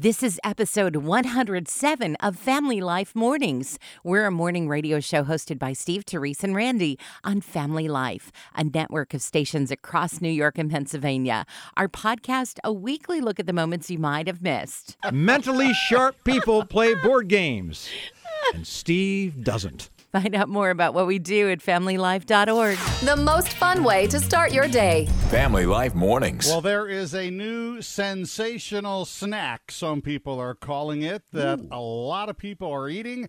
This is episode 107 of Family Life Mornings. We're a morning radio show hosted by Steve, Therese, and Randy on Family Life, a network of stations across New York and Pennsylvania. Our podcast, a weekly look at the moments you might have missed. Mentally sharp people play board games, and Steve doesn't. Find out more about what we do at familylife.org. The most fun way to start your day. Family Life Mornings. Well, there is a new sensational snack, some people are calling it, that a lot of people are eating.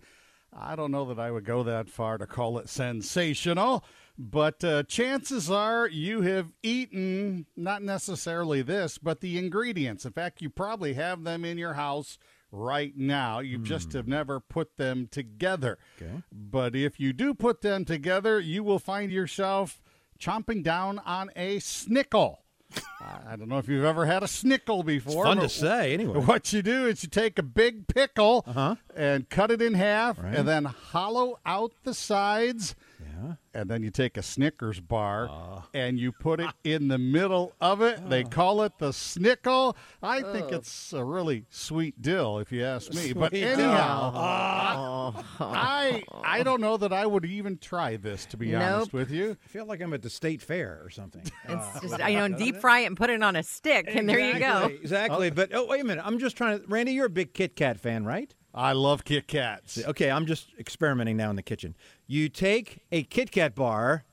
I don't know that I would go that far to call it sensational, but uh, chances are you have eaten not necessarily this, but the ingredients. In fact, you probably have them in your house right now. You just have never put them together. Okay. But if you do put them together, you will find yourself chomping down on a snickle. I don't know if you've ever had a snickle before. Fun to say, anyway. What you do is you take a big pickle Uh-huh. and cut it in half Right. and then hollow out the sides. Yeah. And then you take a Snickers bar Ah. and you put it in the middle of it. They uh. call it the snickle. I Oh. think it's a really sweet dill, if you ask me. but Sweet dill. anyhow, I I don't know that I would even try this. To be honest with you, I feel like I'm at the state fair or something. It's just, you know, deep fry it and put it on a stick, and there you go. Exactly, Exactly. But oh, wait a minute. I'm just trying to. Randy, you're a big Kit Kat fan, right? I love Kit Kats. Okay, I'm just experimenting now in the kitchen. You take a Kit Kat bar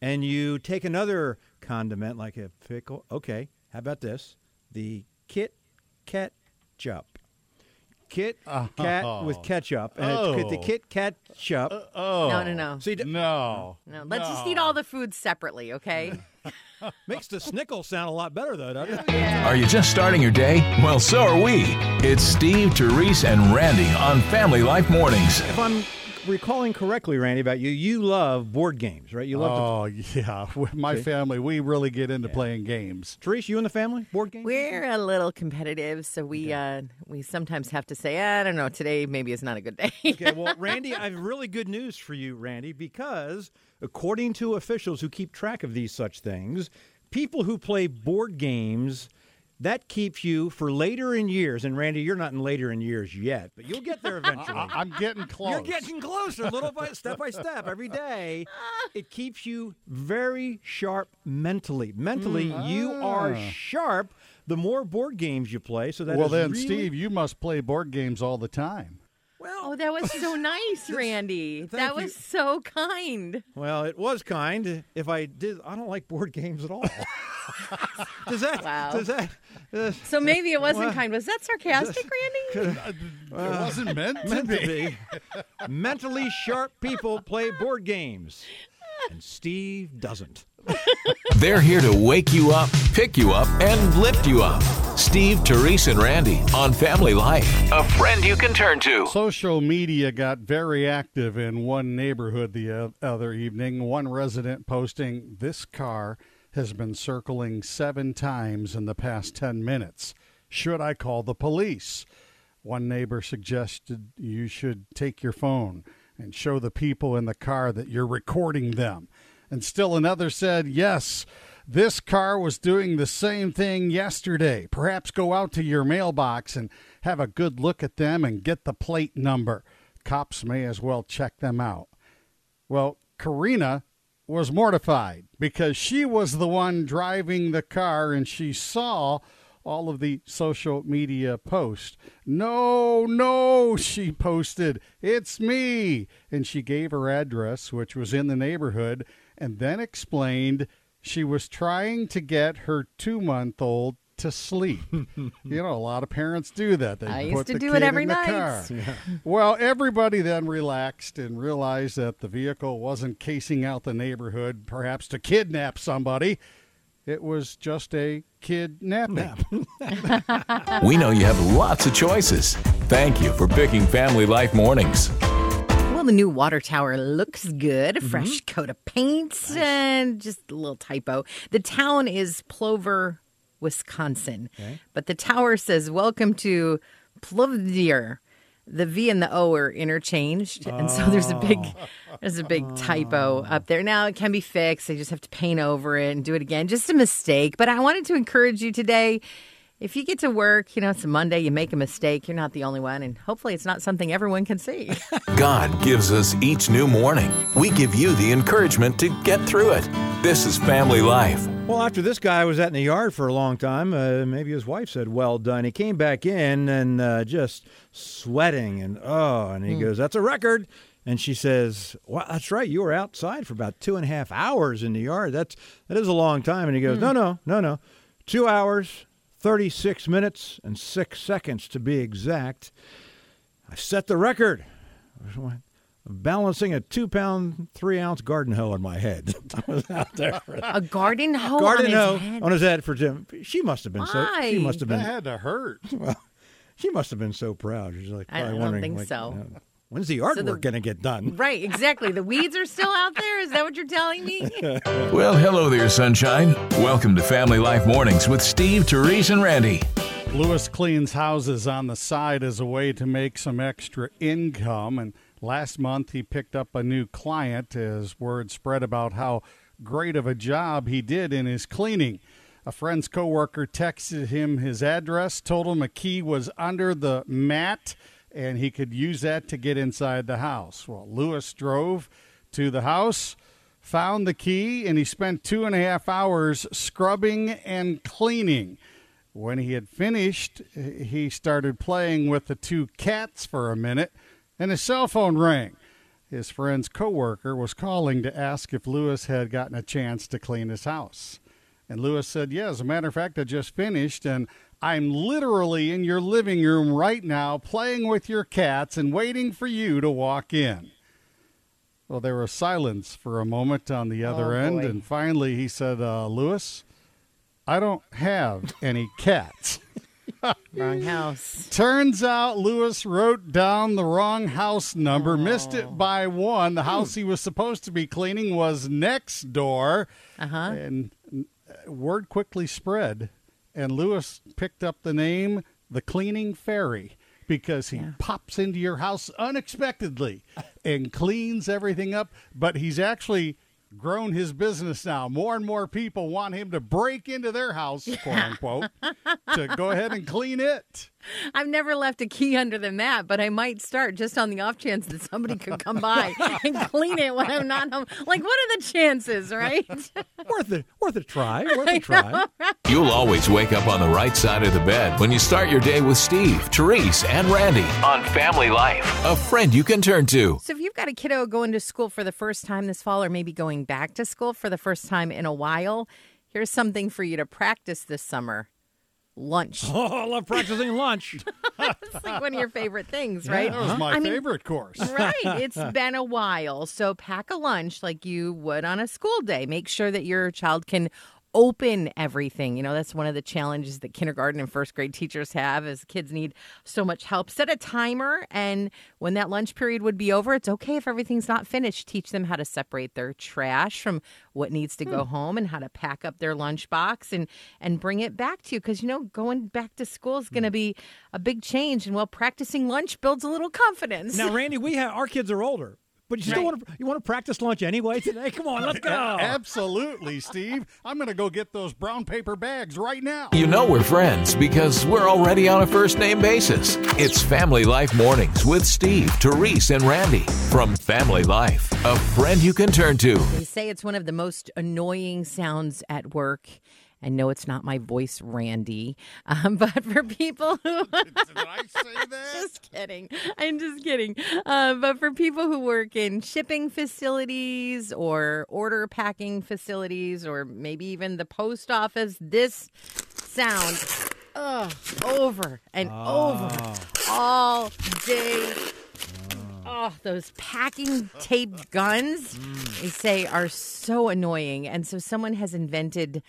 and you take another condiment like a pickle. Okay, how about this? The Kit Kat Ketchup. Kit Kat uh-huh. with ketchup. And it's the Oh. Kit Kat ketchup. Uh, oh No, no, no. See, d- no, No, let's just eat all the food separately, okay? makes the snickle sound a lot better, though, doesn't it? Are you just starting your day? Well, so are we. It's Steve, Therese, and Randy on Family Life Mornings. If I'm recalling correctly, Randy, about you, you love board games, right? You love to. Oh yeah, with my family, we really get into playing games. Therese, you and the family board games? We're a little competitive, so we uh, we sometimes have to say, I don't know, today maybe is not a good day. Okay, well, Randy, I have really good news for you, Randy, because according to officials who keep track of these such things, people who play board games, that keeps you for later in years. And Randy, you're not in later in years yet, but you'll get there eventually. I, I'm getting close. You're getting closer, little by step by step, every day. It keeps you very sharp mentally. Mentally, mm. you are ah. sharp. The more board games you play, so that well then, really- Steve, you must play board games all the time. Oh, that was so nice, Randy. That Thank you. was so kind. Well, it was kind. If I did, I don't like board games at all. does that? Wow. Does that? Uh, So maybe it wasn't Well, kind. Was that sarcastic, Randy? it wasn't meant to meant be. to be. Mentally sharp people play board games, and Steve doesn't. They're here to wake you up, pick you up, and lift you up. Steve, Therese, and Randy on Family Life. A friend you can turn to. Social media got very active in one neighborhood the other evening. One resident posting, This car has been circling seven times in the past 10 minutes. Should I call the police? One neighbor suggested you should take your phone and show the people in the car that you're recording them. And still another said, Yes, this car was doing the same thing yesterday. Perhaps go out to your mailbox and have a good look at them and get the plate number. Cops may as well check them out. Well, Karina was mortified because she was the one driving the car and she saw all of the social media posts. No, no, she posted, it's me. And she gave her address, which was in the neighborhood, and then explained she was trying to get her two month old to sleep. you know, a lot of parents do that. They I used to the do it every night. car. Well, everybody then relaxed and realized that the vehicle wasn't casing out the neighborhood, perhaps to kidnap somebody. It was just a kidnapping. We know you have lots of choices. Thank you for picking Family Life Mornings. The new water tower looks good. A fresh coat of paint and just a little typo. The town is Plover, Wisconsin. But the tower says, Welcome to Plovdiv. The V and the O are interchanged, and so there's a big, oh. there's a big typo ah. up there. Now it can be fixed. They just have to paint over it and do it again. Just a mistake. But I wanted to encourage you today if you get to work, you know, it's a Monday, you make a mistake, you're not the only one, and hopefully it's not something everyone can see. God gives us each new morning. We give you the encouragement to get through it. This is Family Life. Well, after this guy was out in the yard for a long time, uh, maybe his wife said, "Well done." He came back in and uh, just sweating and oh, and he goes, "That's a record." And she says, "Well, that's right. You were outside for about two and a half hours in the yard. That's that is a long time." And he goes, "No, no, no, no, two hours, thirty-six minutes, and six seconds to be exact. I set the record." Balancing a two-pound, three-ounce garden hoe on my head. I was out there. For a garden hoe garden on his hoe head. on his head for Jim. She must have been so. She Why? must have That had to hurt. Well, She must have been so proud. She's like, I probably don't wondering, think like, so. you know, When's the artwork the- going to get done? Right, exactly. The weeds are still out there. Is that what you're telling me? Well, hello there, sunshine. Welcome to Family Life Mornings with Steve, Therese, and Randy. Lewis cleans houses on the side as a way to make some extra income. And last month he picked up a new client as word spread about how great of a job he did in his cleaning. A friend's coworker texted him his address, told him a key was under the mat, and he could use that to get inside the house. Well, Lewis drove to the house, found the key, and he spent two and a half hours scrubbing and cleaning. When he had finished, he started playing with the two cats for a minute, and his cell phone rang. His friend's coworker was calling to ask if Lewis had gotten a chance to clean his house. And Lewis said, Yeah, as a matter of fact, I just finished, and I'm literally in your living room right now playing with your cats and waiting for you to walk in. Well, there was silence for a moment on the other Oh, end, boy. and finally he said, uh, Lewis, I don't have any cats. Wrong house. Turns out Lewis wrote down the wrong house number, missed it by one. The house he was supposed to be cleaning was next door. Uh huh. And uh, word quickly spread, and Lewis picked up the name the Cleaning Fairy because he pops into your house unexpectedly and cleans everything up. But he's actually grown his business now. More and more people want him to break into their house, quote unquote, to go ahead and clean it. I've never left a key under the mat, but I might start just on the off chance that somebody could come by and clean it when I'm not home. Like, what are the chances, right? worth it. Worth a try. Worth a try. You'll always wake up on the right side of the bed when you start your day with Steve, Therese, and Randy on Family Life. A friend you can turn to. So, if you've got a kiddo going to school for the first time this fall, or maybe going back to school for the first time in a while, here's something for you to practice this summer lunch. Oh, I love practicing lunch. It's like one of your favorite things, right? That was my I mean, favorite course. Right. It's been a while. So pack a lunch like you would on a school day. Make sure that your child can open everything. You know, that's one of the challenges that kindergarten and first grade teachers have is kids need so much help. Set a timer and when that lunch period would be over, it's okay if everything's not finished. Teach them how to separate their trash from what needs to go hmm. home and how to pack up their lunchbox and and bring it back to you cuz you know going back to school is going to hmm. be a big change and while practicing lunch builds a little confidence. now, Randy, we have our kids are older, but you still Right. want to you want to practice lunch anyway today. Come on, let's go. Absolutely, Steve. I'm going to go get those brown paper bags right now. You know we're friends because we're already on a first name basis. It's Family Life Mornings with Steve, Therese, and Randy from Family Life. A friend you can turn to. They say it's one of the most annoying sounds at work. And no, it's not my voice, Randy. Um, but for people who. Did I say that? just kidding. I'm just kidding. Uh, but for people who work in shipping facilities or order packing facilities or maybe even the post office, this sound ugh, over and over all day Oh, those packing tape guns, they say, are so annoying. And so someone has invented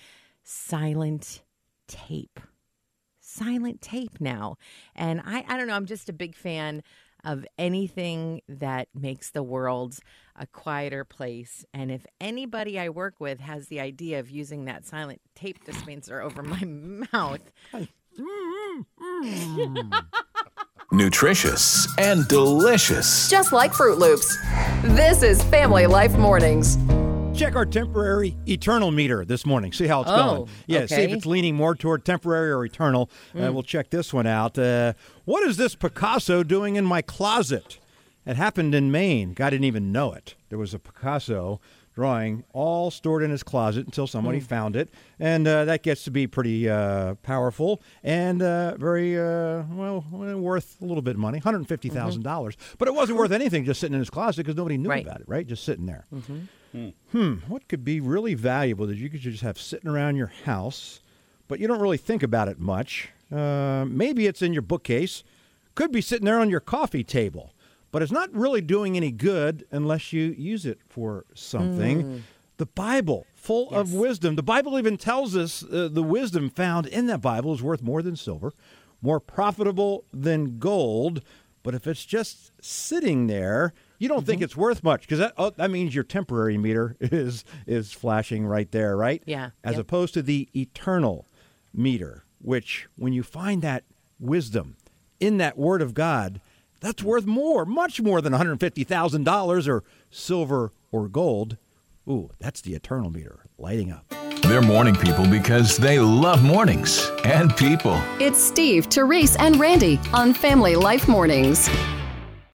silent tape. Silent tape now. And I, I don't know, I'm just a big fan of anything that makes the world a quieter place. And if anybody I work with has the idea of using that silent tape dispenser over my mouth, Nutritious and delicious. Just like Froot Loops. This is Family Life Mornings. Check our temporary eternal meter this morning. See how it's Oh, going. Yeah, see if it's leaning more toward temporary or eternal. Uh, we'll check this one out. Uh, what is this Picasso doing in my closet? It happened in Maine. Guy didn't even know it. There was a Picasso drawing all stored in his closet until somebody found it, and uh, that gets to be pretty uh, powerful and uh, very uh, well worth a little bit of money, $150,000. But it wasn't worth anything just sitting in his closet because nobody knew Right. about it, right? Just sitting there. Hmm, what could be really valuable that you could just have sitting around your house, but you don't really think about it much? Uh, maybe it's in your bookcase, could be sitting there on your coffee table, but it's not really doing any good unless you use it for something. The Bible, full of wisdom. The Bible even tells us uh, the wisdom found in that Bible is worth more than silver, more profitable than gold. But if it's just sitting there, you don't think it's worth much because that oh, that means your temporary meter is is flashing right there, right? Yeah, As yep. opposed to the eternal meter, which when you find that wisdom in that Word of God, that's worth more, much more than one hundred fifty thousand dollars or silver or gold. Ooh, that's the eternal meter lighting up. They're morning people because they love mornings and people. It's Steve, Therese, and Randy on Family Life Mornings.